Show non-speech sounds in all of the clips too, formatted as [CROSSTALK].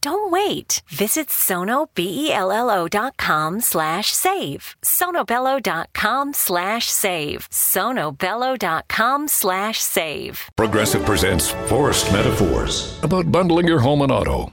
Don't wait. Visit sonobello.com slash save. sonobello.com slash save. sonobello.com slash save. Progressive presents Forced Metaphors about bundling your home and auto.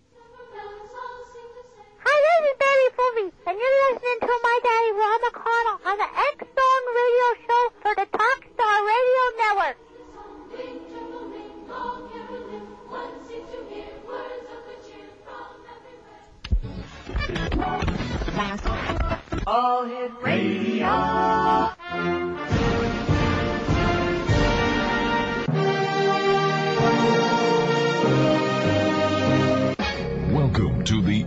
Betty and you're listening to my daddy, Rob McConnell, on the X Zone Radio Show for the Talkstar Radio Network. All Hit Radio.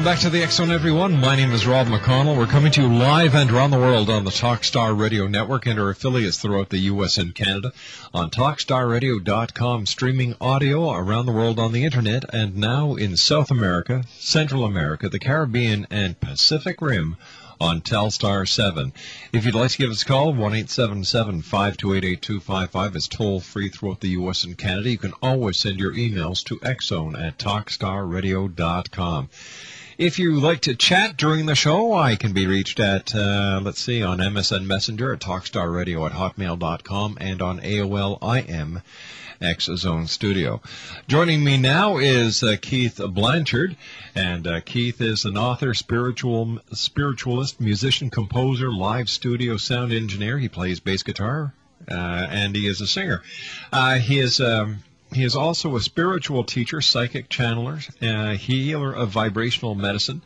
Welcome back to the X Zone, everyone. My name is Rob McConnell. We're coming to you live and around the world on the Talkstar Radio Network and our affiliates throughout the U.S. and Canada on TalkstarRadio.com, streaming audio around the world on the Internet, and now in South America, Central America, the Caribbean, and Pacific Rim on Telstar 7. If you'd like to give us a call, 1-877-528-8255 is toll free throughout the U.S. and Canada. You can always send your emails to xzone at talkstarradio.com. If you like to chat during the show, I can be reached at, uh, let's see, on MSN Messenger at talkstarradio at hotmail.com and on AOL IM X Zone Studio. Joining me now is uh, Keith Blanchard, and uh, Keith is an author, spiritual spiritualist, musician, composer, live studio sound engineer. He plays bass guitar, uh, and he is a singer. Uh, he is. Um, he is also a spiritual teacher, psychic channeler, uh, healer of vibrational medicine.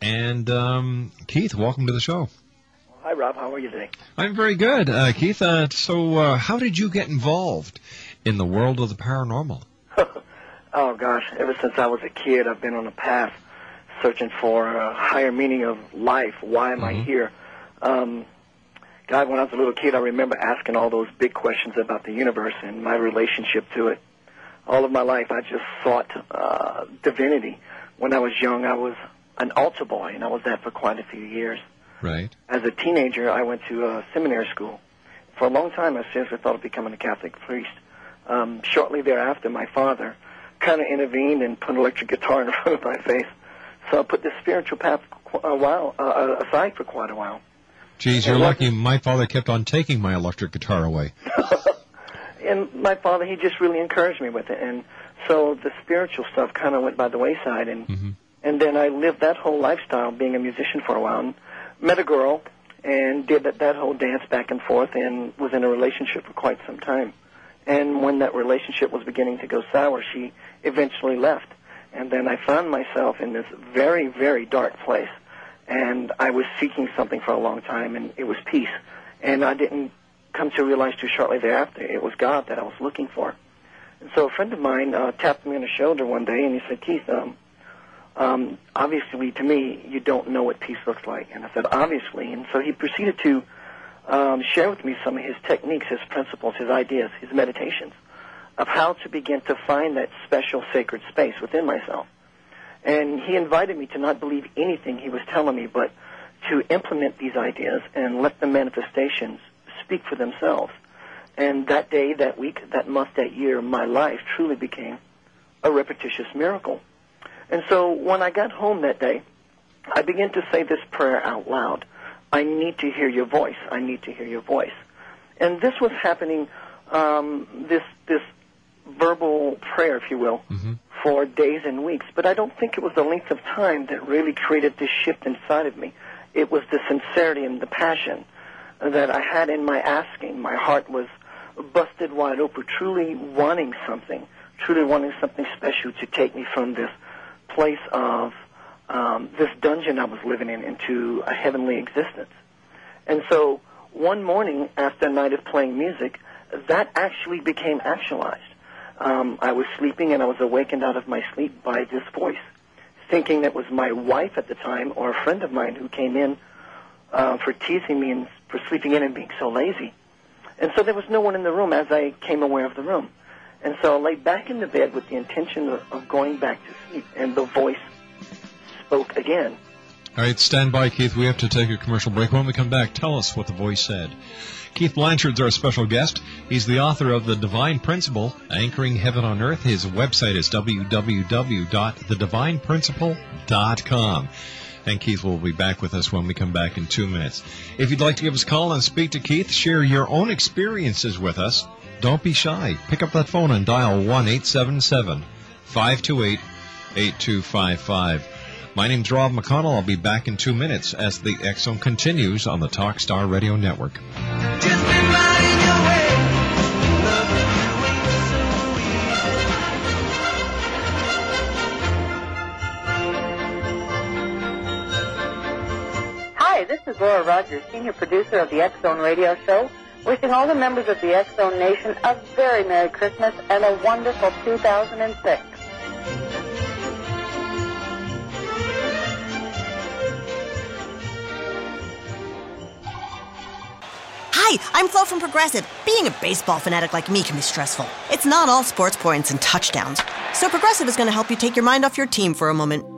And um, Keith, welcome to the show. Hi, Rob. How are you today? I'm very good, uh, Keith. Uh, so, uh, how did you get involved in the world of the paranormal? [LAUGHS] oh, gosh. Ever since I was a kid, I've been on a path searching for a higher meaning of life. Why am I here? Um, God, when I was a little kid, I remember asking all those big questions about the universe and my relationship to it. All of my life, I just sought uh, divinity. When I was young, I was an altar boy, and I was that for quite a few years. Right. As a teenager, I went to uh, seminary school. For a long time, I seriously thought of becoming a Catholic priest. Um, shortly thereafter, my father kind of intervened and put an electric guitar in [LAUGHS] front of my face. So I put the spiritual path a while uh, aside for quite a while. Geez, you're lucky. My father kept on taking my electric guitar away. [LAUGHS] and my father, he just really encouraged me with it, and so the spiritual stuff kind of went by the wayside, and mm-hmm. and then I lived that whole lifestyle, being a musician for a while, and met a girl, and did that that whole dance back and forth, and was in a relationship for quite some time, and when that relationship was beginning to go sour, she eventually left, and then I found myself in this very very dark place, and I was seeking something for a long time, and it was peace, and I didn't come to realize too shortly thereafter it was God that I was looking for. And so a friend of mine uh, tapped me on the shoulder one day and he said, Keith, um, um, obviously to me you don't know what peace looks like. And I said, obviously. And so he proceeded to um, share with me some of his techniques, his principles, his ideas, his meditations of how to begin to find that special sacred space within myself. And he invited me to not believe anything he was telling me, but to implement these ideas and let the manifestations speak for themselves. And that day, that week, that month, that year, my life truly became a repetitious miracle. And so when I got home that day, I began to say this prayer out loud. I need to hear your voice. I need to hear your voice. And this was happening, um, this, this verbal prayer, if you will, for days and weeks. But I don't think it was the length of time that really created this shift inside of me. It was the sincerity and the passion that I had in my asking. My heart was busted wide open, truly wanting something, truly wanting something special to take me from this place of um, this dungeon I was living in into a heavenly existence. And so one morning after a night of playing music, that actually became actualized. Um, I was sleeping and I was awakened out of my sleep by this voice, thinking that was my wife at the time or a friend of mine who came in uh, for teasing me and for sleeping in and being so lazy. And so there was no one in the room as I came aware of the room. And so I lay back in the bed with the intention of, going back to sleep, and the voice spoke again. All right, stand by, Keith. We have to take a commercial break. When we come back, tell us what the voice said. Keith Blanchard's our special guest. He's the author of The Divine Principle, Anchoring Heaven on Earth. His website is www.thedivineprinciple.com. And Keith will be back with us when we come back in two minutes. If you'd like to give us a call and speak to Keith, share your own experiences with us, don't be shy. Pick up that phone and dial 1 877 528 8255. My name's Rob McConnell. I'll be back in two minutes as the X Zone continues on the Talkstar Radio Network. Is Laura Rogers, senior producer of the X Zone Radio Show, wishing all the members of the X Zone Nation a very Merry Christmas and a wonderful 2006. Hi, I'm Flo from Progressive. Being a baseball fanatic like me can be stressful. It's not all sports points and touchdowns. So Progressive is going to help you take your mind off your team for a moment.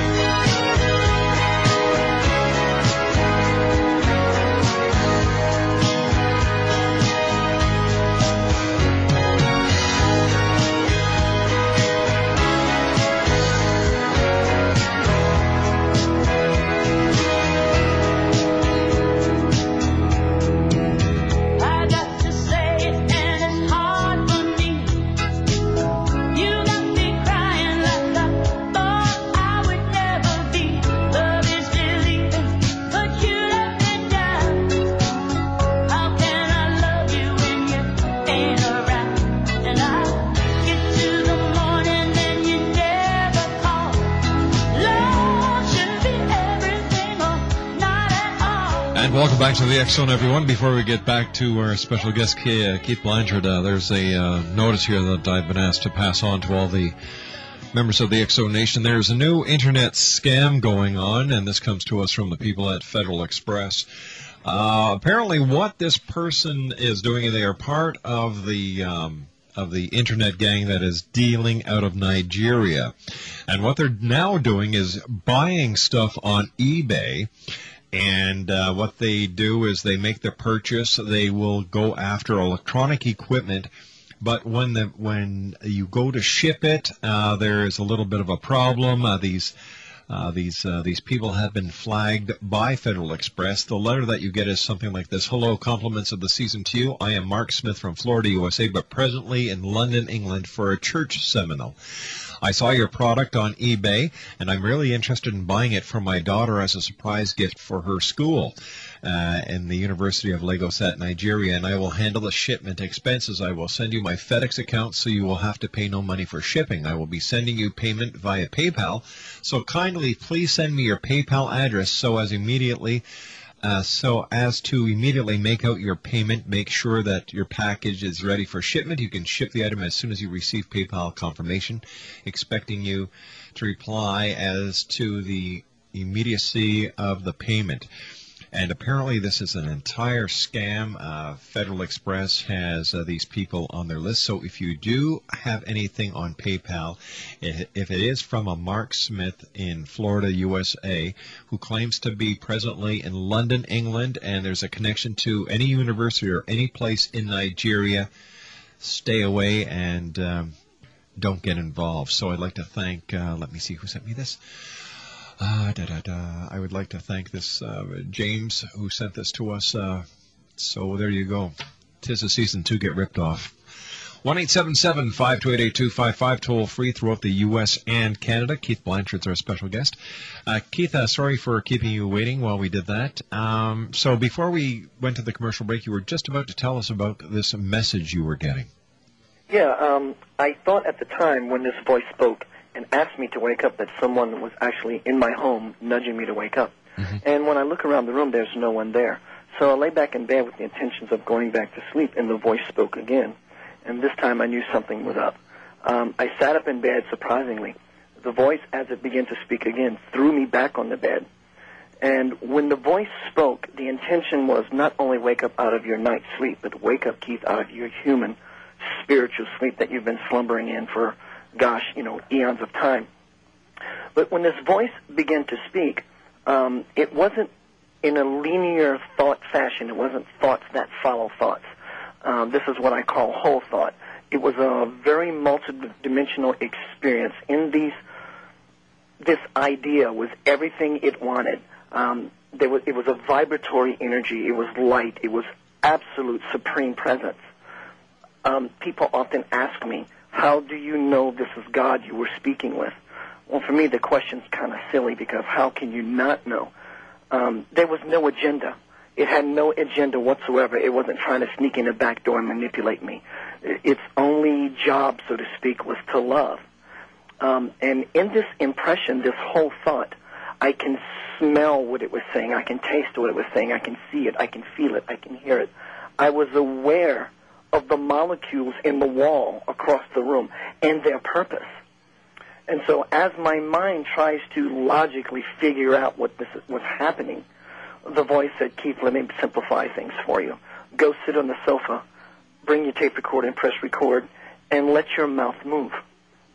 Welcome back to the Zone, everyone. Before we get back to our special guest, uh, Keith Blanchard, uh, there's a uh, notice here that I've been asked to pass on to all the members of the Zone Nation. There's a new internet scam going on, and this comes to us from the people at Federal Express. Uh, apparently, what this person is doing, they are part of the um, of the internet gang that is dealing out of Nigeria, and what they're now doing is buying stuff on eBay. And uh, what they do is they make the purchase. They will go after electronic equipment, but when the when you go to ship it, uh, there is a little bit of a problem. Uh, these uh, these uh, these people have been flagged by Federal Express. The letter that you get is something like this: "Hello, compliments of the season to you. I am Mark Smith from Florida, USA, but presently in London, England, for a church seminal. I saw your product on eBay, and I'm really interested in buying it for my daughter as a surprise gift for her school." Uh, in the University of Lagos at Nigeria, and I will handle the shipment expenses. I will send you my FedEx account so you will have to pay no money for shipping. I will be sending you payment via PayPal. So kindly please send me your PayPal address so as immediately uh, so as to immediately make out your payment, make sure that your package is ready for shipment. You can ship the item as soon as you receive PayPal confirmation, expecting you to reply as to the immediacy of the payment. And apparently, this is an entire scam. Uh, Federal Express has uh, these people on their list. So if you do have anything on PayPal, if it is from a Mark Smith in Florida, USA, who claims to be presently in London, England, and there's a connection to any university or any place in Nigeria, stay away and um, don't get involved. So I'd like to thank, uh, let me see who sent me this. Uh, da, da, da. I would like to thank this uh, James who sent this to us. Uh, so there you go. Tis a season to get ripped off. One eight seven seven five two eight eight two five five toll free throughout the U.S. and Canada. Keith Blanchard's our special guest. Uh, Keith, uh, sorry for keeping you waiting while we did that. Um, so before we went to the commercial break, you were just about to tell us about this message you were getting. Yeah, um, I thought at the time when this voice spoke and asked me to wake up that someone was actually in my home nudging me to wake up. And when I look around the room, there's no one there. So I lay back in bed with the intentions of going back to sleep, and the voice spoke again. And this time I knew something was up. Um, I sat up in bed, surprisingly. The voice, as it began to speak again, threw me back on the bed. And when the voice spoke, the intention was not only wake up out of your night sleep, but wake up, Keith, out of your human spiritual sleep that you've been slumbering in for, gosh, you know, eons of time. But when this voice began to speak, um, it wasn't in a linear thought fashion. It wasn't thoughts that follow thoughts. Um, this is what I call whole thought. It was a very multidimensional experience. In these, this idea was everything it wanted. Um, there was, it was a vibratory energy. It was light. It was absolute supreme presence. Um, people often ask me, "How do you know this is God you were speaking with?" Well, for me, the question's kind of silly because how can you not know? Um, there was no agenda. It had no agenda whatsoever. It wasn't trying to sneak in a back door and manipulate me. Its only job, so to speak, was to love. Um, and in this impression, this whole thought, I can smell what it was saying. I can taste what it was saying. I can see it. I can feel it. I can hear it. I was aware of the molecules in the wall across the room and their purpose. And so, as my mind tries to logically figure out what this was happening, the voice said, "Keith, let me simplify things for you. Go sit on the sofa, bring your tape recorder and press record, and let your mouth move."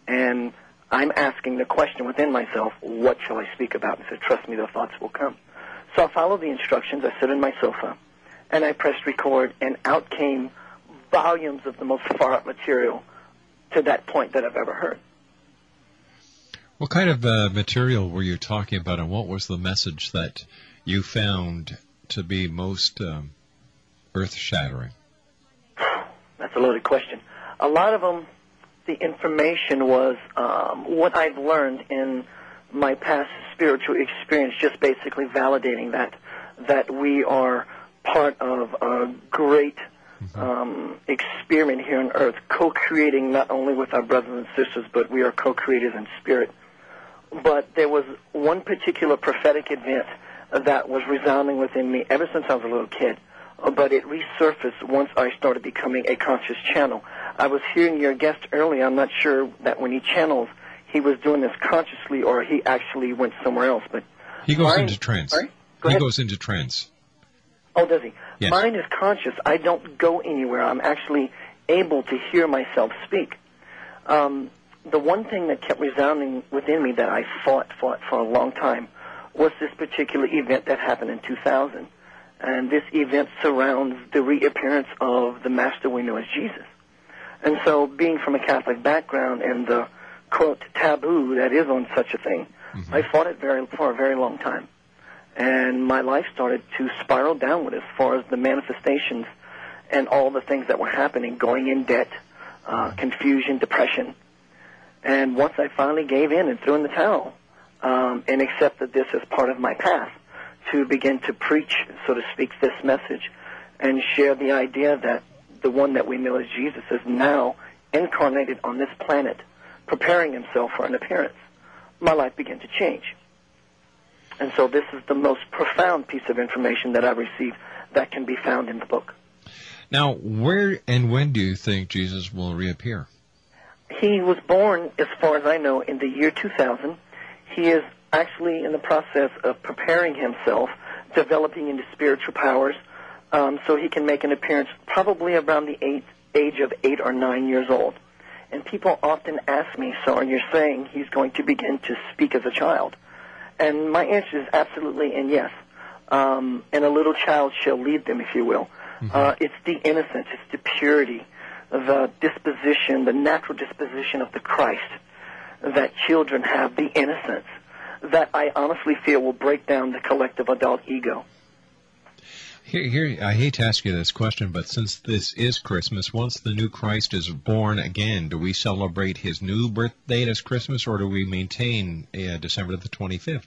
And I'm asking the question within myself, "What shall I speak about?" And said, "Trust me, the thoughts will come." So I followed the instructions. I sit on my sofa, and I pressed record, and out came volumes of the most far-out material to that point that I've ever heard. What kind of uh, material were you talking about, and what was the message that you found to be most um, earth-shattering? That's a loaded question. A lot of them, the information was um, what I've learned in my past spiritual experience, just basically validating that that we are part of a great um, experiment here on Earth, co-creating not only with our brothers and sisters, but we are co-creators in spirit. But there was one particular prophetic event that was resounding within me ever since I was a little kid. But it resurfaced once I started becoming a conscious channel. I was hearing your guest earlier. I'm not sure that when he channels, he was doing this consciously or he actually went somewhere else. But He goes into trance. Sorry? Go he ahead. goes into trance. Oh, does he? Yes. Mine is conscious. I don't go anywhere. I'm actually able to hear myself speak. Um, the one thing that kept resounding within me that I fought, fought for a long time was this particular event that happened in 2000. And this event surrounds the reappearance of the master we know as Jesus. And so, being from a Catholic background and the, quote, taboo that is on such a thing, I fought it very, for a very long time and my life started to spiral downward as far as the manifestations and all the things that were happening, going in debt, uh, confusion, depression. And once I finally gave in and threw in the towel um, and accepted this as part of my path to begin to preach, so to speak, this message and share the idea that the one that we know as Jesus is now incarnated on this planet, preparing himself for an appearance, my life began to change. And so this is the most profound piece of information that I've received that can be found in the book. Now, where and when do you think Jesus will reappear? He was born, as far as I know, in the year 2000. He is actually in the process of preparing himself, developing into spiritual powers, um, so he can make an appearance probably around the eight, age of eight or nine years old. And people often ask me, so you're saying he's going to begin to speak as a child? And my answer is absolutely and yes. Um, and a little child shall lead them, if you will. Uh, it's the innocence, it's the purity, the disposition, the natural disposition of the Christ that children have, the innocence that I honestly feel will break down the collective adult ego. Here, here, I hate to ask you this question, but since this is Christmas, once the new Christ is born again, do we celebrate his new birth date as Christmas, or do we maintain uh, December the 25th?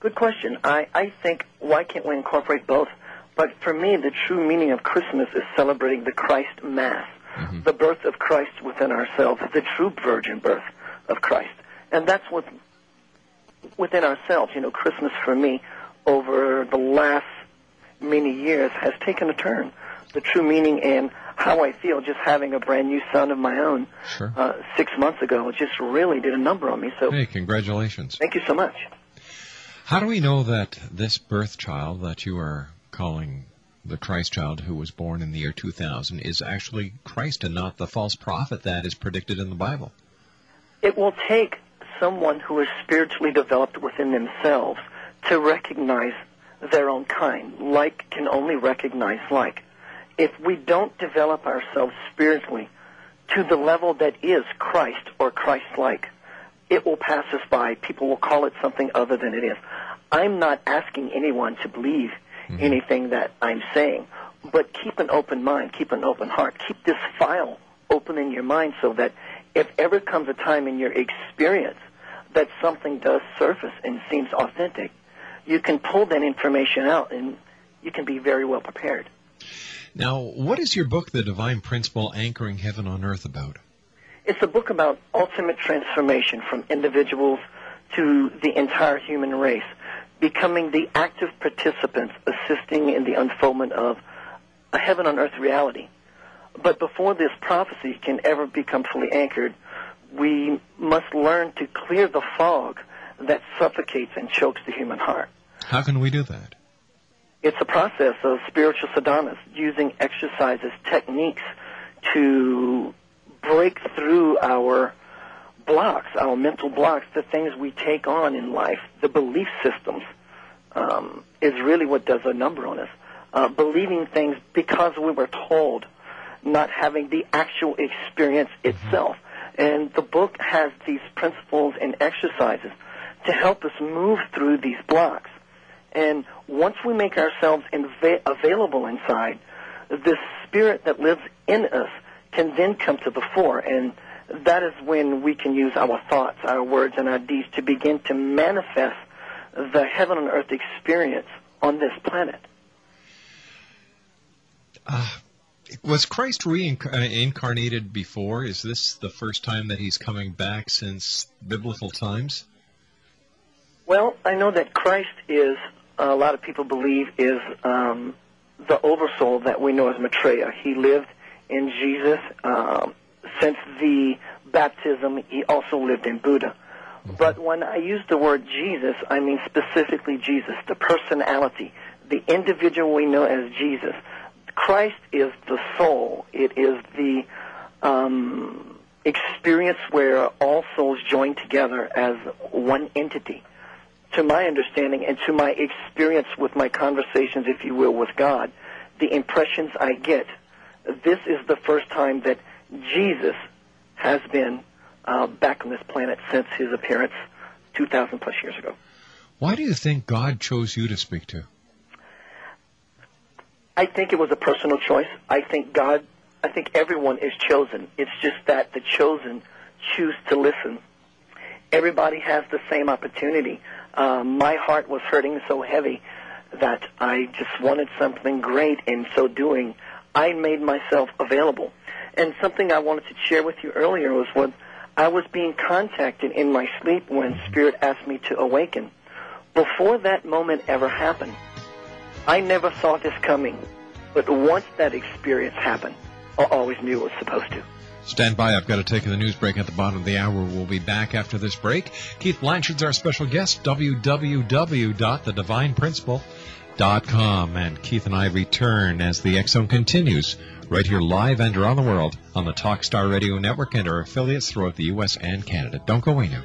Good question. I, I think why can't we incorporate both? But for me, the true meaning of Christmas is celebrating the Christ Mass, the birth of Christ within ourselves, the true virgin birth of Christ. And that's what within ourselves. You know, Christmas for me over the last many years has taken a turn. The true meaning and how I feel just having a brand new son of my own Sure. uh, six months ago just really did a number on me. So Hey, congratulations. thank you so much. How do we know that this birth child that you are calling the Christ child who was born in the year 2000 is actually Christ and not the false prophet that is predicted in the Bible? It will take someone who is spiritually developed within themselves to recognize their own kind. Like can only recognize like. If we don't develop ourselves spiritually to the level that is Christ or Christ-like, it will pass us by. People will call it something other than it is. I'm not asking anyone to believe mm-hmm. anything that I'm saying, but keep an open mind, keep an open heart, keep this file open in your mind so that if ever comes a time in your experience that something does surface and seems authentic, you can pull that information out and you can be very well prepared. Now, what is your book, The Divine Principle Anchoring Heaven on Earth, about? It's a book about ultimate transformation from individuals to the entire human race, becoming the active participants assisting in the unfoldment of a heaven on earth reality. But before this prophecy can ever become fully anchored, we must learn to clear the fog that suffocates and chokes the human heart. How can we do that? It's a process of spiritual sadhanas, using exercises, techniques to break through our blocks, our mental blocks, the things we take on in life, the belief systems, um, is really what does a number on us. Uh, believing things because we were told, not having the actual experience itself. And the book has these principles and exercises to help us move through these blocks. And once we make ourselves inva- available inside, this spirit that lives in us can then come to the fore. And that is when we can use our thoughts, our words, and our deeds to begin to manifest the heaven on earth experience on this planet. Uh, was Christ reincarnated uh, before? Is this the first time that he's coming back since biblical times? Well, I know that Christ is a lot of people believe is um, the oversoul that we know as Maitreya. He lived in Jesus um, since the baptism. He also lived in Buddha. But when I use the word Jesus, I mean specifically Jesus, the personality, the individual we know as Jesus. Christ is the soul. It is the um, experience where all souls join together as one entity. To my understanding and to my experience with my conversations, if you will, with God, the impressions I get, this is the first time that Jesus has been uh, back on this planet since his appearance 2,000 plus years ago. Why do you think God chose you to speak to? I think it was a personal choice. I think God, I think everyone is chosen. It's just that the chosen choose to listen. Everybody has the same opportunity. Uh, my heart was hurting so heavy that I just wanted something great. In so doing, I made myself available. And something I wanted to share with you earlier was when I was being contacted in my sleep when Spirit asked me to awaken. Before that moment ever happened, I never saw this coming, but once that experience happened, I always knew it was supposed to. Stand by. I've got to take the news break at the bottom of the hour. We'll be back after this break. Keith Blanchard's our special guest. www.thedivineprinciple.com. And Keith and I return as the Zone continues right here live and around the world on the Talkstar Radio Network and our affiliates throughout the U.S. and Canada. Don't go away now.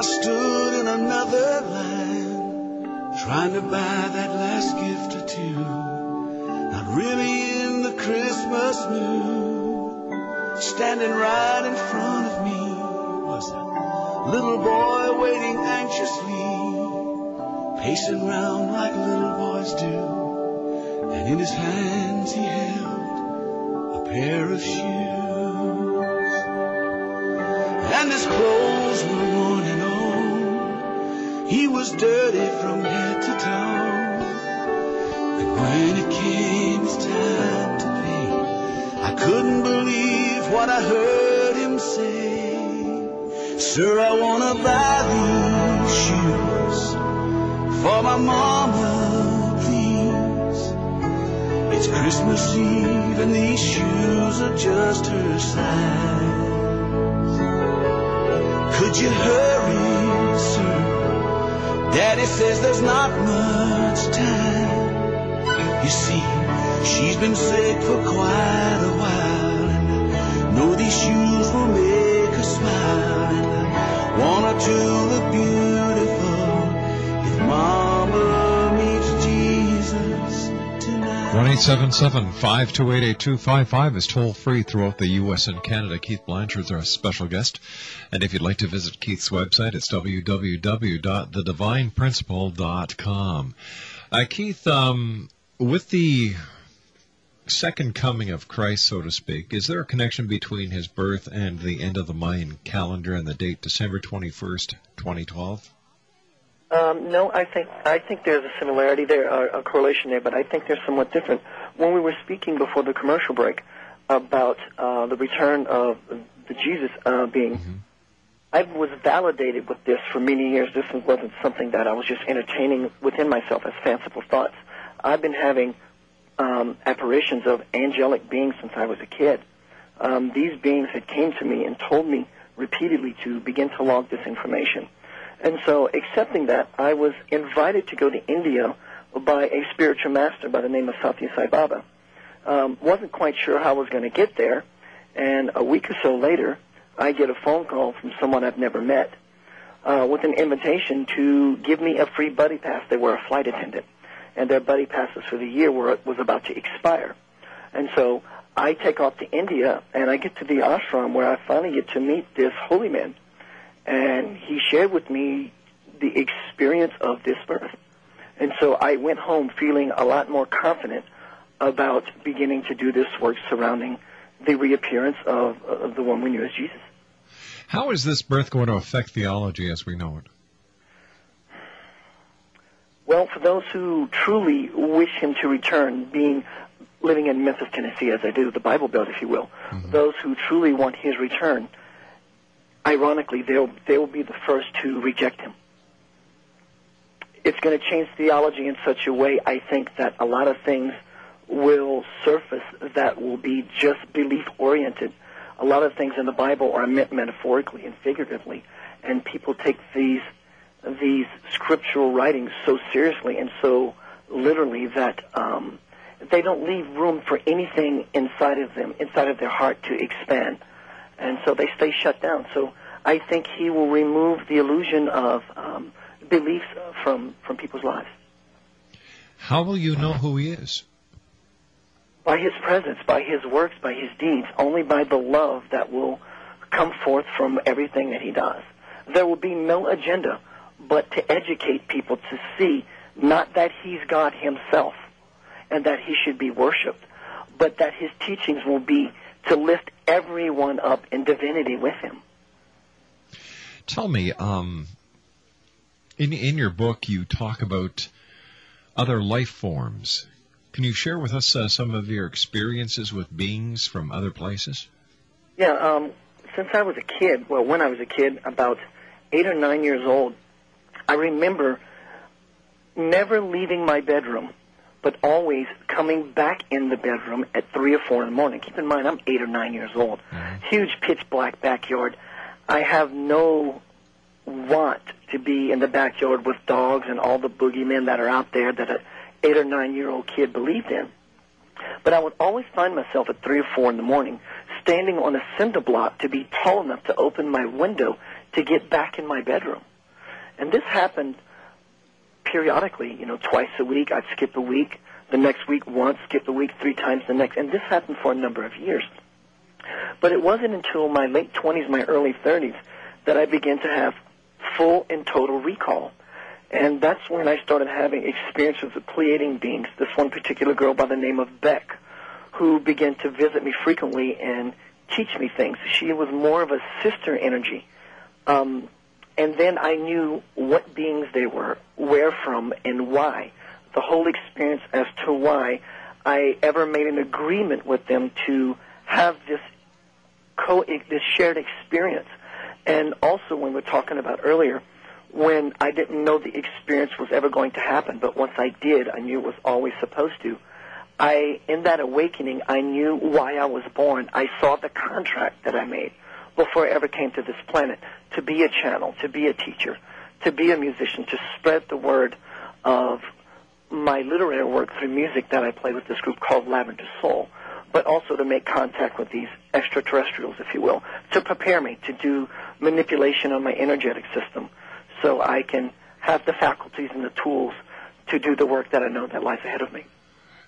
I stood in another line, trying to buy that last gift or two. Not really in the Christmas mood. Standing right in front of me was a little boy waiting anxiously, pacing round like little boys do. And in his hands he held a pair of shoes. And his clothes were worn and old. He was dirty from head to toe. And when it came his time to pay, I couldn't believe what I heard him say. Sir, I wanna buy these shoes for my mama, please. It's Christmas Eve and these shoes are just her size. Could you hurry, sir? Daddy says there's not much time. You see, she's been sick for quite a while, and know these shoes will make her smile. And want her to look beautiful 1-877-528-8255 is toll free throughout the U.S. and Canada. Keith Blanchard is our special guest. And if you'd like to visit Keith's website, it's www.thedivineprinciple.com. Uh, Keith, um, with the second coming of Christ, so to speak, is there a connection between his birth and the end of the Mayan calendar and the date December 21st, 2012? Um, no, I think I think there's a similarity there, a, a correlation there, but I think they're somewhat different. When we were speaking before the commercial break about uh, the return of the Jesus uh, being, I was validated with this for many years. This wasn't something that I was just entertaining within myself as fanciful thoughts. I've been having um, apparitions of angelic beings since I was a kid. Um, these beings had came to me and told me repeatedly to begin to log this information. And so, accepting that, I was invited to go to India by a spiritual master by the name of Satya Sai Baba. Um, wasn't quite sure how I was going to get there, And a week or so later, I get a phone call from someone I've never met uh, with an invitation to give me a free buddy pass. They were a flight attendant, and their buddy passes for the year were was about to expire. And so I take off to India, and I get to the ashram where I finally get to meet this holy man, and he shared with me the experience of this birth. And so I went home feeling a lot more confident about beginning to do this work surrounding the reappearance of, of the one we knew as Jesus. How is this birth going to affect theology as we know it? Well, for those who truly wish him to return, being living in Memphis, Tennessee, as I do, the Bible Belt, if you will, mm-hmm. those who truly want his return, ironically, they'll they will be the first to reject him. It's going to change theology in such a way, I think, that a lot of things will surface that will be just belief oriented. A lot of things in the Bible are meant metaphorically and figuratively, and people take these these scriptural writings so seriously and so literally that um, they don't leave room for anything inside of them, inside of their heart, to expand, and so they stay shut down. So I think he will remove the illusion of um, beliefs from from people's lives How will you know who he is? by his presence, by his works, by his deeds, only by the love that will come forth from everything that he does. There will be no agenda but to educate people to see not that he's God himself and that he should be worshiped, but that his teachings will be to lift everyone up in divinity with him. Tell me, um, in in your book, you talk about other life forms. Can you share with us uh, some of your experiences with beings from other places? Yeah, um, since I was a kid, well, when I was a kid, about eight or nine years old, I remember never leaving my bedroom, but always coming back in the bedroom at three or four in the morning. Keep in mind, I'm eight or nine years old. Mm-hmm. Huge pitch black backyard. I have no want to be in the backyard with dogs and all the boogeymen that are out there that an eight or nine year old kid believed in. But I would always find myself at three or four in the morning standing on a cinder block to be tall enough to open my window to get back in my bedroom. And this happened periodically, you know, twice a week. I'd skip a week, the next week once, skip a week three times the next. And this happened for a number of years. But it wasn't until my late 20s, my early 30s, that I began to have full and total recall. And that's when I started having experiences with Pleiadian beings. This one particular girl by the name of Beck, who began to visit me frequently and teach me things. She was more of a sister energy. Um, and then I knew what beings they were, where from, and why. The whole experience as to why I ever made an agreement with them to have this co this shared experience. And also, when we were talking about earlier, when I didn't know the experience was ever going to happen, but once I did, I knew it was always supposed to. I, in that awakening, I knew why I was born. I saw the contract that I made before I ever came to this planet to be a channel, to be a teacher, to be a musician, to spread the word of my literary work through music that I play with this group called Lavender Soul, but also to make contact with these extraterrestrials, if you will, to prepare me to do manipulation on my energetic system so I can have the faculties and the tools to do the work that I know that lies ahead of me.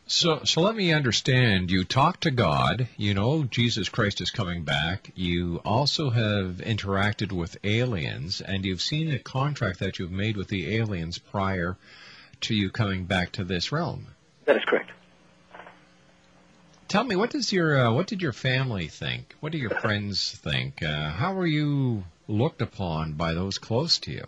So, so let me understand. You talk to God. You know Jesus Christ is coming back. You also have interacted with aliens, and you've seen a contract that you've made with the aliens prior to you coming back to this realm. That is correct. Tell me, what does your uh, what did your family think? What do your friends think? Uh, how were you looked upon by those close to you?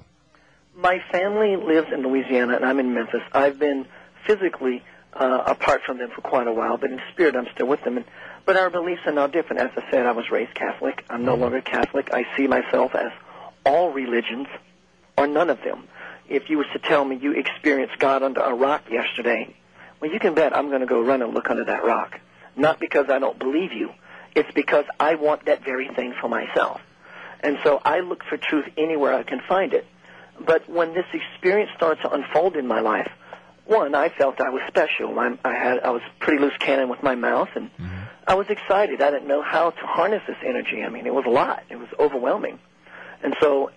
My family lives in Louisiana, and I'm in Memphis. I've been physically uh, apart from them for quite a while, but in spirit, I'm still with them. And, but our beliefs are now different. As I said, I was raised Catholic. I'm no longer Catholic. I see myself as all religions or none of them. If you was to tell me you experienced God under a rock yesterday, well, you can bet I'm going to go run and look under that rock. Not because I don't believe you. It's because I want that very thing for myself. And so I look for truth anywhere I can find it. But when this experience starts to unfold in my life, one, I felt I was special. I'm, I had I was pretty loose cannon with my mouth, and mm-hmm. I was excited. I didn't know how to harness this energy. I mean, it was a lot. It was overwhelming. And so,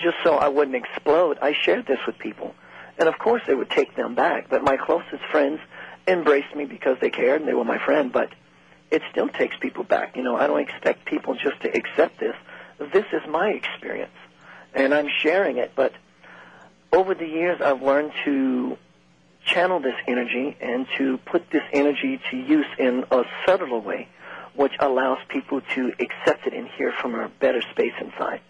just so I wouldn't explode, I shared this with people. And of course, it would take them back. But my closest friends embraced me because they cared and they were my friend. But it still takes people back. You know, I don't expect people just to accept this. This is my experience, and I'm sharing it. But over the years, I've learned to channel this energy and to put this energy to use in a subtler way, which allows people to accept it and hear from a better space inside.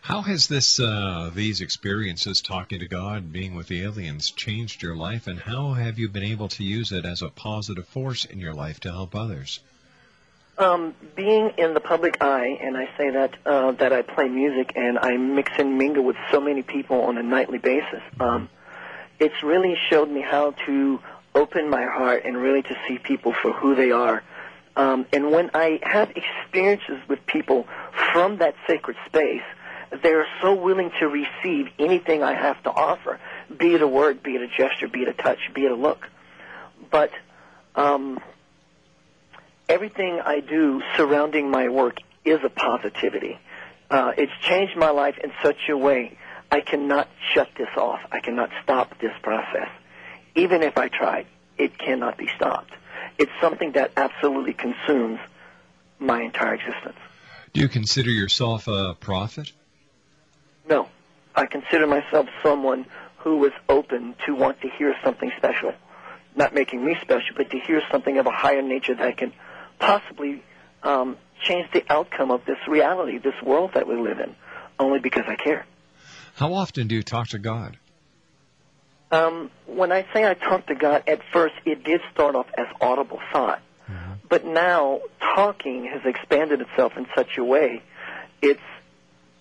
How has this uh, these experiences talking to God, being with the aliens, changed your life, and how have you been able to use it as a positive force in your life to help others? Um, being in the public eye, and I say that uh, that I play music and I mix and mingle with so many people on a nightly basis. Um, it's really showed me how to open my heart and really to see people for who they are. Um, and when I have experiences with people from that sacred space, they're so willing to receive anything I have to offer, be it a word, be it a gesture, be it a touch, be it a look. But um, everything I do surrounding my work is a positivity. Uh, it's changed my life in such a way I cannot shut this off. I cannot stop this process. Even if I try, it cannot be stopped. It's something that absolutely consumes my entire existence. Do you consider yourself a prophet? No. I consider myself someone who is open to want to hear something special. Not making me special, but to hear something of a higher nature that can possibly um, change the outcome of this reality, this world that we live in, only because I care. How often do you talk to God? Um, when I say I talk to God, at first it did start off as audible thought. But now talking has expanded itself in such a way, it's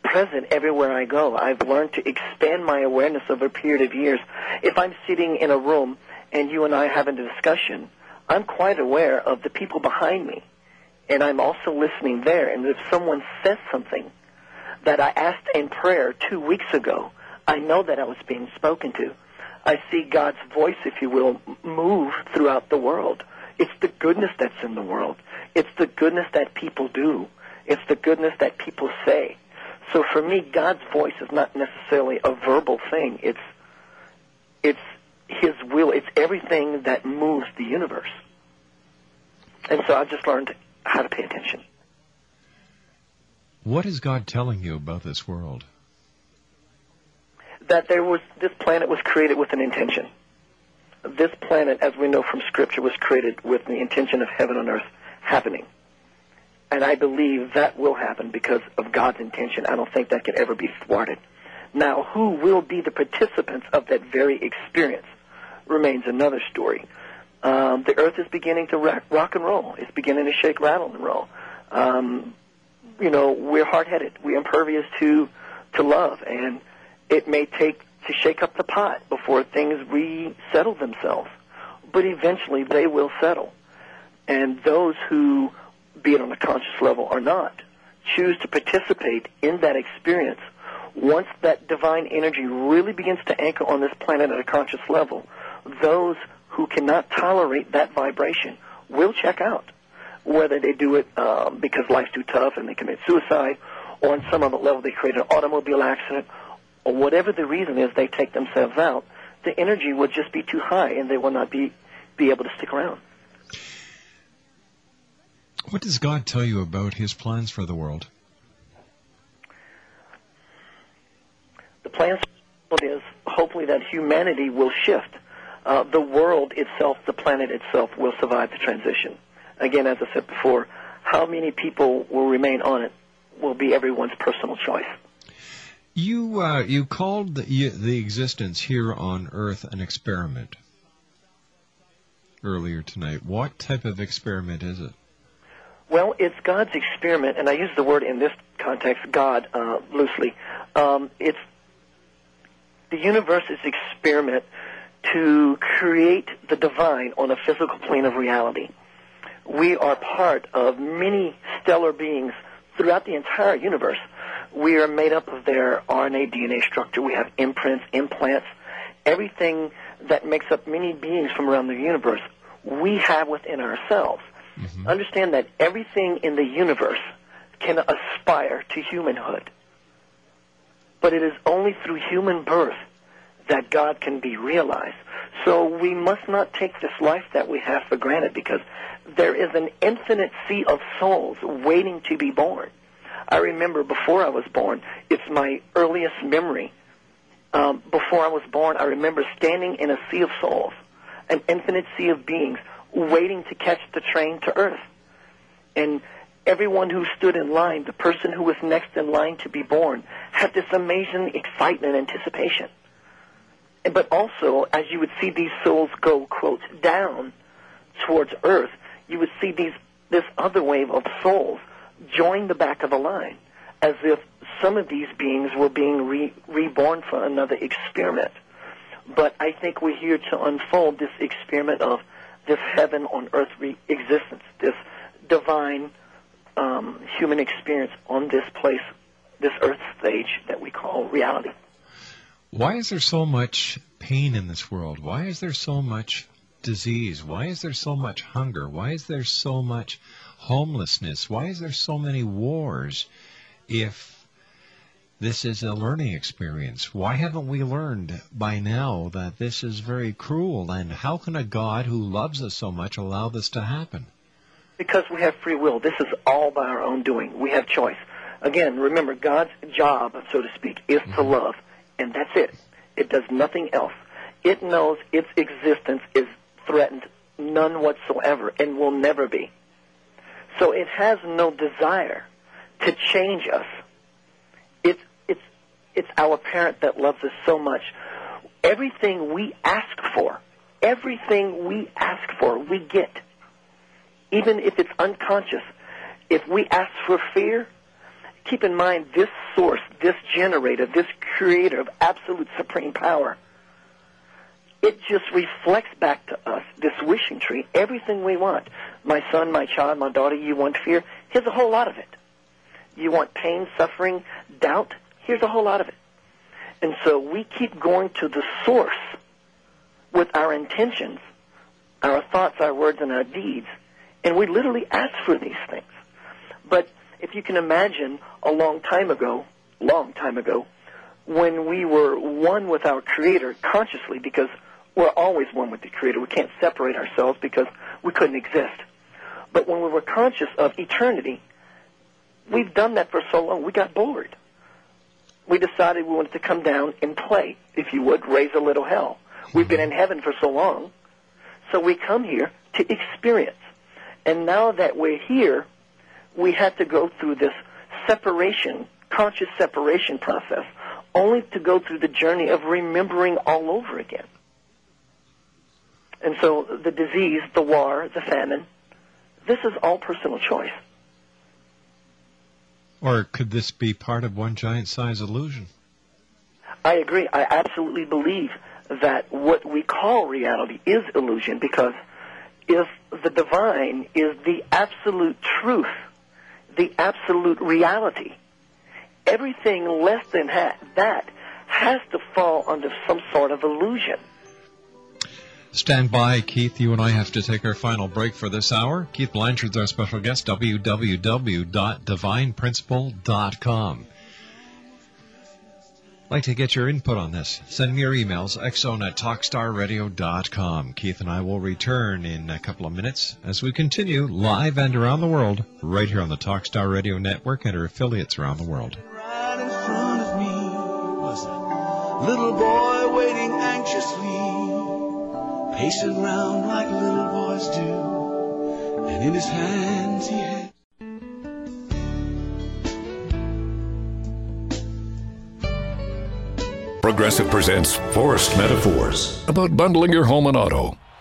present everywhere I go. I've learned to expand my awareness over a period of years. If I'm sitting in a room and you and I are having a discussion, I'm quite aware of the people behind me. And I'm also listening there. And if someone says something that I asked in prayer two weeks ago, I know that I was being spoken to. I see God's voice, if you will, move throughout the world. It's the goodness that's in the world. It's the goodness that people do. It's the goodness that people say. So for me, God's voice is not necessarily a verbal thing. It's it's His will. It's everything that moves the universe. And so I've just learned how to pay attention. What is God telling you about this world? That there was this planet was created with an intention. This planet, as we know from Scripture, was created with the intention of heaven and earth happening. And I believe that will happen because of God's intention. I don't think that can ever be thwarted. Now, who will be the participants of that very experience remains another story. Um, the earth is beginning to rock, rock and roll. It's beginning to shake, rattle, and roll. Um, you know, we're hard-headed. We're impervious to to love, and it may take to shake up the pot before things resettle themselves. But eventually, they will settle. And those who, be it on a conscious level or not, choose to participate in that experience, once that divine energy really begins to anchor on this planet at a conscious level, those who cannot tolerate that vibration will check out. Whether they do it um, because life's too tough and they commit suicide, or on some other level they create an automobile accident, or whatever the reason is they take themselves out, the energy will just be too high and they will not be, be able to stick around. What does God tell you about His plans for the world? The plan is hopefully that humanity will shift. Uh, the world itself, the planet itself, will survive the transition. Again, as I said before, how many people will remain on it will be everyone's personal choice. You uh, you called the, you, the existence here on Earth an experiment earlier tonight. What type of experiment is it? Well, it's God's experiment, and I use the word in this context, God, uh, loosely. Um, it's the universe's experiment to create the divine on a physical plane of reality. We are part of many stellar beings throughout the entire universe. We are made up of their RNA, DNA structure. We have imprints, implants, everything that makes up many beings from around the universe. We have within ourselves. Mm-hmm. Understand that everything in the universe can aspire to humanhood. But it is only through human birth that God can be realized. So we must not take this life that we have for granted because there is an infinite sea of souls waiting to be born. I remember before I was born, it's my earliest memory. Um, before I was born, I remember standing in a sea of souls, an infinite sea of beings waiting to catch the train to Earth. And everyone who stood in line, the person who was next in line to be born, had this amazing excitement and anticipation. But also, as you would see these souls go, quote, down towards Earth, you would see these this other wave of souls join the back of the line, as if some of these beings were being re- reborn for another experiment. But I think we're here to unfold this experiment of this heaven on earth re- existence, this divine um, human experience on this place, this earth stage that we call reality. Why is there so much pain in this world? Why is there so much disease? Why is there so much hunger? Why is there so much homelessness? Why is there so many wars if this is a learning experience? Why haven't we learned by now that this is very cruel? And how can a God who loves us so much allow this to happen? Because we have free will. This is all by our own doing. We have choice. Again, remember, God's job, so to speak, is to mm-hmm. love, and that's it. It does nothing else. It knows its existence is threatened, none whatsoever, and will never be. So it has no desire to change us. It's it's it's our parent that loves us so much. Everything we ask for, everything we ask for, we get. Even if it's unconscious. If we ask for fear, keep in mind this source, this generator, this creator of absolute supreme power, it just reflects back to us, this wishing tree, everything we want. My son, my child, my daughter, you want fear? Here's a whole lot of it. You want pain, suffering, doubt? Here's a whole lot of it. And so we keep going to the source with our intentions, our thoughts, our words, and our deeds, and we literally ask for these things. But if you can imagine a long time ago, long time ago, when we were one with our Creator consciously, because we're always one with the Creator. We can't separate ourselves because we couldn't exist. But when we were conscious of eternity, we've done that for so long, we got bored. We decided we wanted to come down and play, if you would, raise a little hell. We've been in heaven for so long, so we come here to experience. And now that we're here, we had to go through this separation, conscious separation process, only to go through the journey of remembering all over again. And so the disease, the war, the famine, this is all personal choice. Or could this be part of one giant size illusion? I agree. I absolutely believe that what we call reality is illusion because if the divine is the absolute truth, the absolute reality, everything less than that has to fall under some sort of illusion. Stand by, Keith. You and I have to take our final break for this hour. Keith Blanchard's our special guest, www.divineprinciple.com. I'd like to get your input on this. Send me your emails, xzone at talkstarradio.com. Keith and I will return in a couple of minutes as we continue live and around the world, right here on the Talkstar Radio Network and our affiliates around the world. Right little boy waiting anxiously, pacing round like little boys do, and in his hands he had. Progressive presents Forced Metaphors about bundling your home and auto.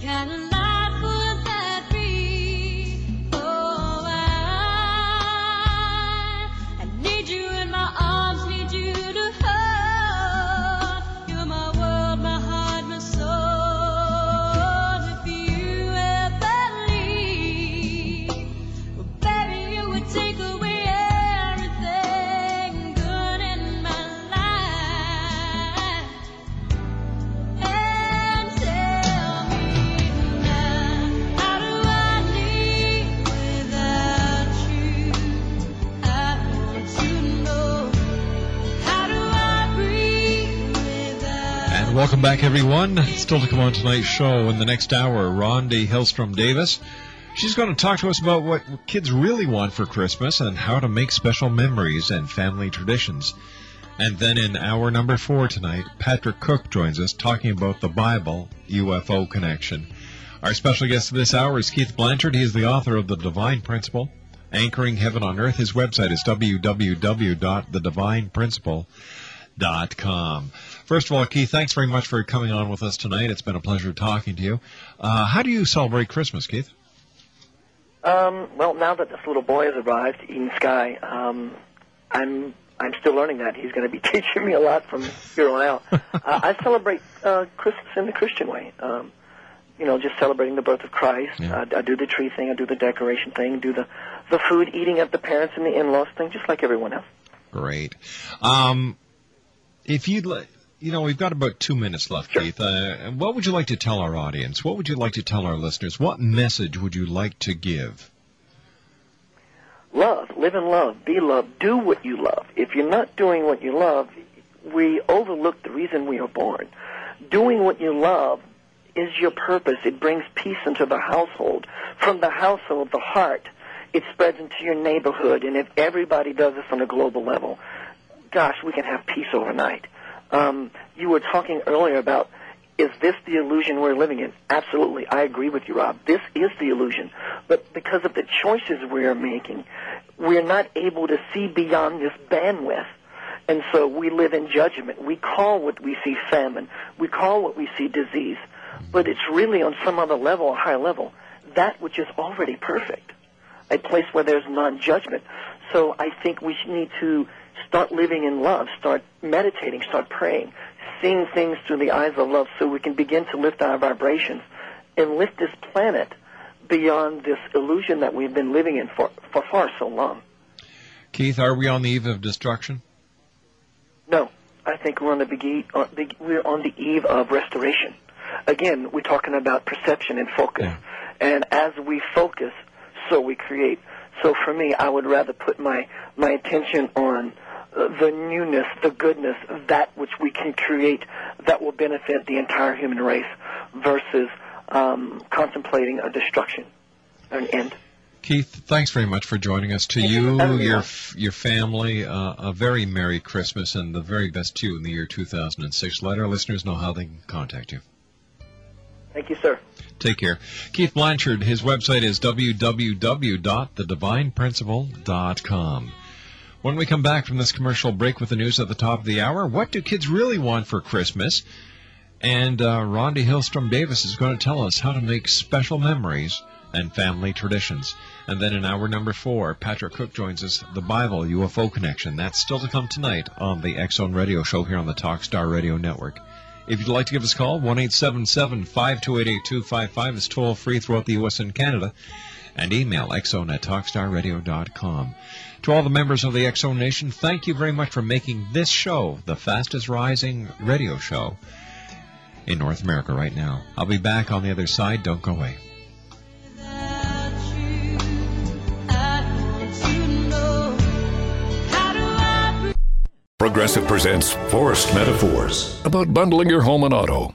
What back, everyone. Still to come on tonight's show in the next hour, Rondi Hillstrom Davis. She's going to talk to us about what kids really want for Christmas and how to make special memories and family traditions. And then in hour number four tonight, Patrick Cook joins us talking about the Bible UFO connection. Our special guest this hour is Keith Blanchard. He is the author of The Divine Principle, Anchoring Heaven on Earth. His website is www.thedivineprinciple.com. First of all, Keith, thanks very much for coming on with us tonight. It's been a pleasure talking to you. Uh, how do you celebrate Christmas, Keith? Um, well, now that this little boy has arrived, Eden Sky, um, I'm I'm still learning that. He's going to be [LAUGHS] teaching me a lot from here on out. uh, I celebrate uh, Christmas in the Christian way. Um, you know, just celebrating the birth of Christ. Yeah. I, I do the tree thing. I do the decoration thing. Do the the food eating at the parents and the in-laws thing, just like everyone else. Great. Um, if you'd like, you know, we've got about two minutes left, Keith. Uh, what would you like to tell our audience? What would you like to tell our listeners? What message would you like to give? Love, live in love, be loved, do what you love. If you're not doing what you love, we overlook the reason we are born. Doing what you love is your purpose. It brings peace into the household. From the household, the heart, it spreads into your neighborhood. And if everybody does this on a global level, gosh, we can have peace overnight. Um, you were talking earlier about is this the illusion we're living in? Absolutely. I agree with you, Rob. This is the illusion. But because of the choices we're making, we're not able to see beyond this bandwidth. And so we live in judgment. We call what we see famine. We call what we see disease. But it's really on some other level, a higher level, that which is already perfect. A place where there's non-judgment. So I think we need to start living in love, start meditating, start praying, seeing things through the eyes of love so we can begin to lift our vibrations and lift this planet beyond this illusion that we've been living in for, for far so long. Keith, are we on the eve of destruction? No, I think we're on the begi- uh, beg- we're on the eve of restoration. Again, we're talking about perception and focus. And as we focus, so we create. So for me, I would rather put my my attention on uh, the newness, the goodness, that which we can create that will benefit the entire human race, versus um, contemplating a destruction, an end. Keith, thanks very much for joining us. To you for you, having me your your family, uh, a very merry Christmas and the very best to you in the year 2006. Let our listeners know how they can contact you. Thank you, sir. Take care. Keith Blanchard, his website is www.thedivineprinciple.com. When we come back from this commercial break with the news at the top of the hour, what do kids really want for Christmas? And uh, Rondi Hillstrom Davis is going to tell us how to make special memories and family traditions. And then in hour number four, Patrick Cook joins us, the Bible UFO Connection. That's still to come tonight on the X Zone Radio Show here on the Talkstar Radio Network. If you'd like to give us a call, 1 528 8255 is toll free throughout the U.S. and Canada. And email xzone at talkstarradio.com. To all the members of the Zone Nation, thank you very much for making this show the fastest rising radio show in North America right now. I'll be back on the other side. Don't go away. Progressive presents Forced Metaphors about bundling your home and auto.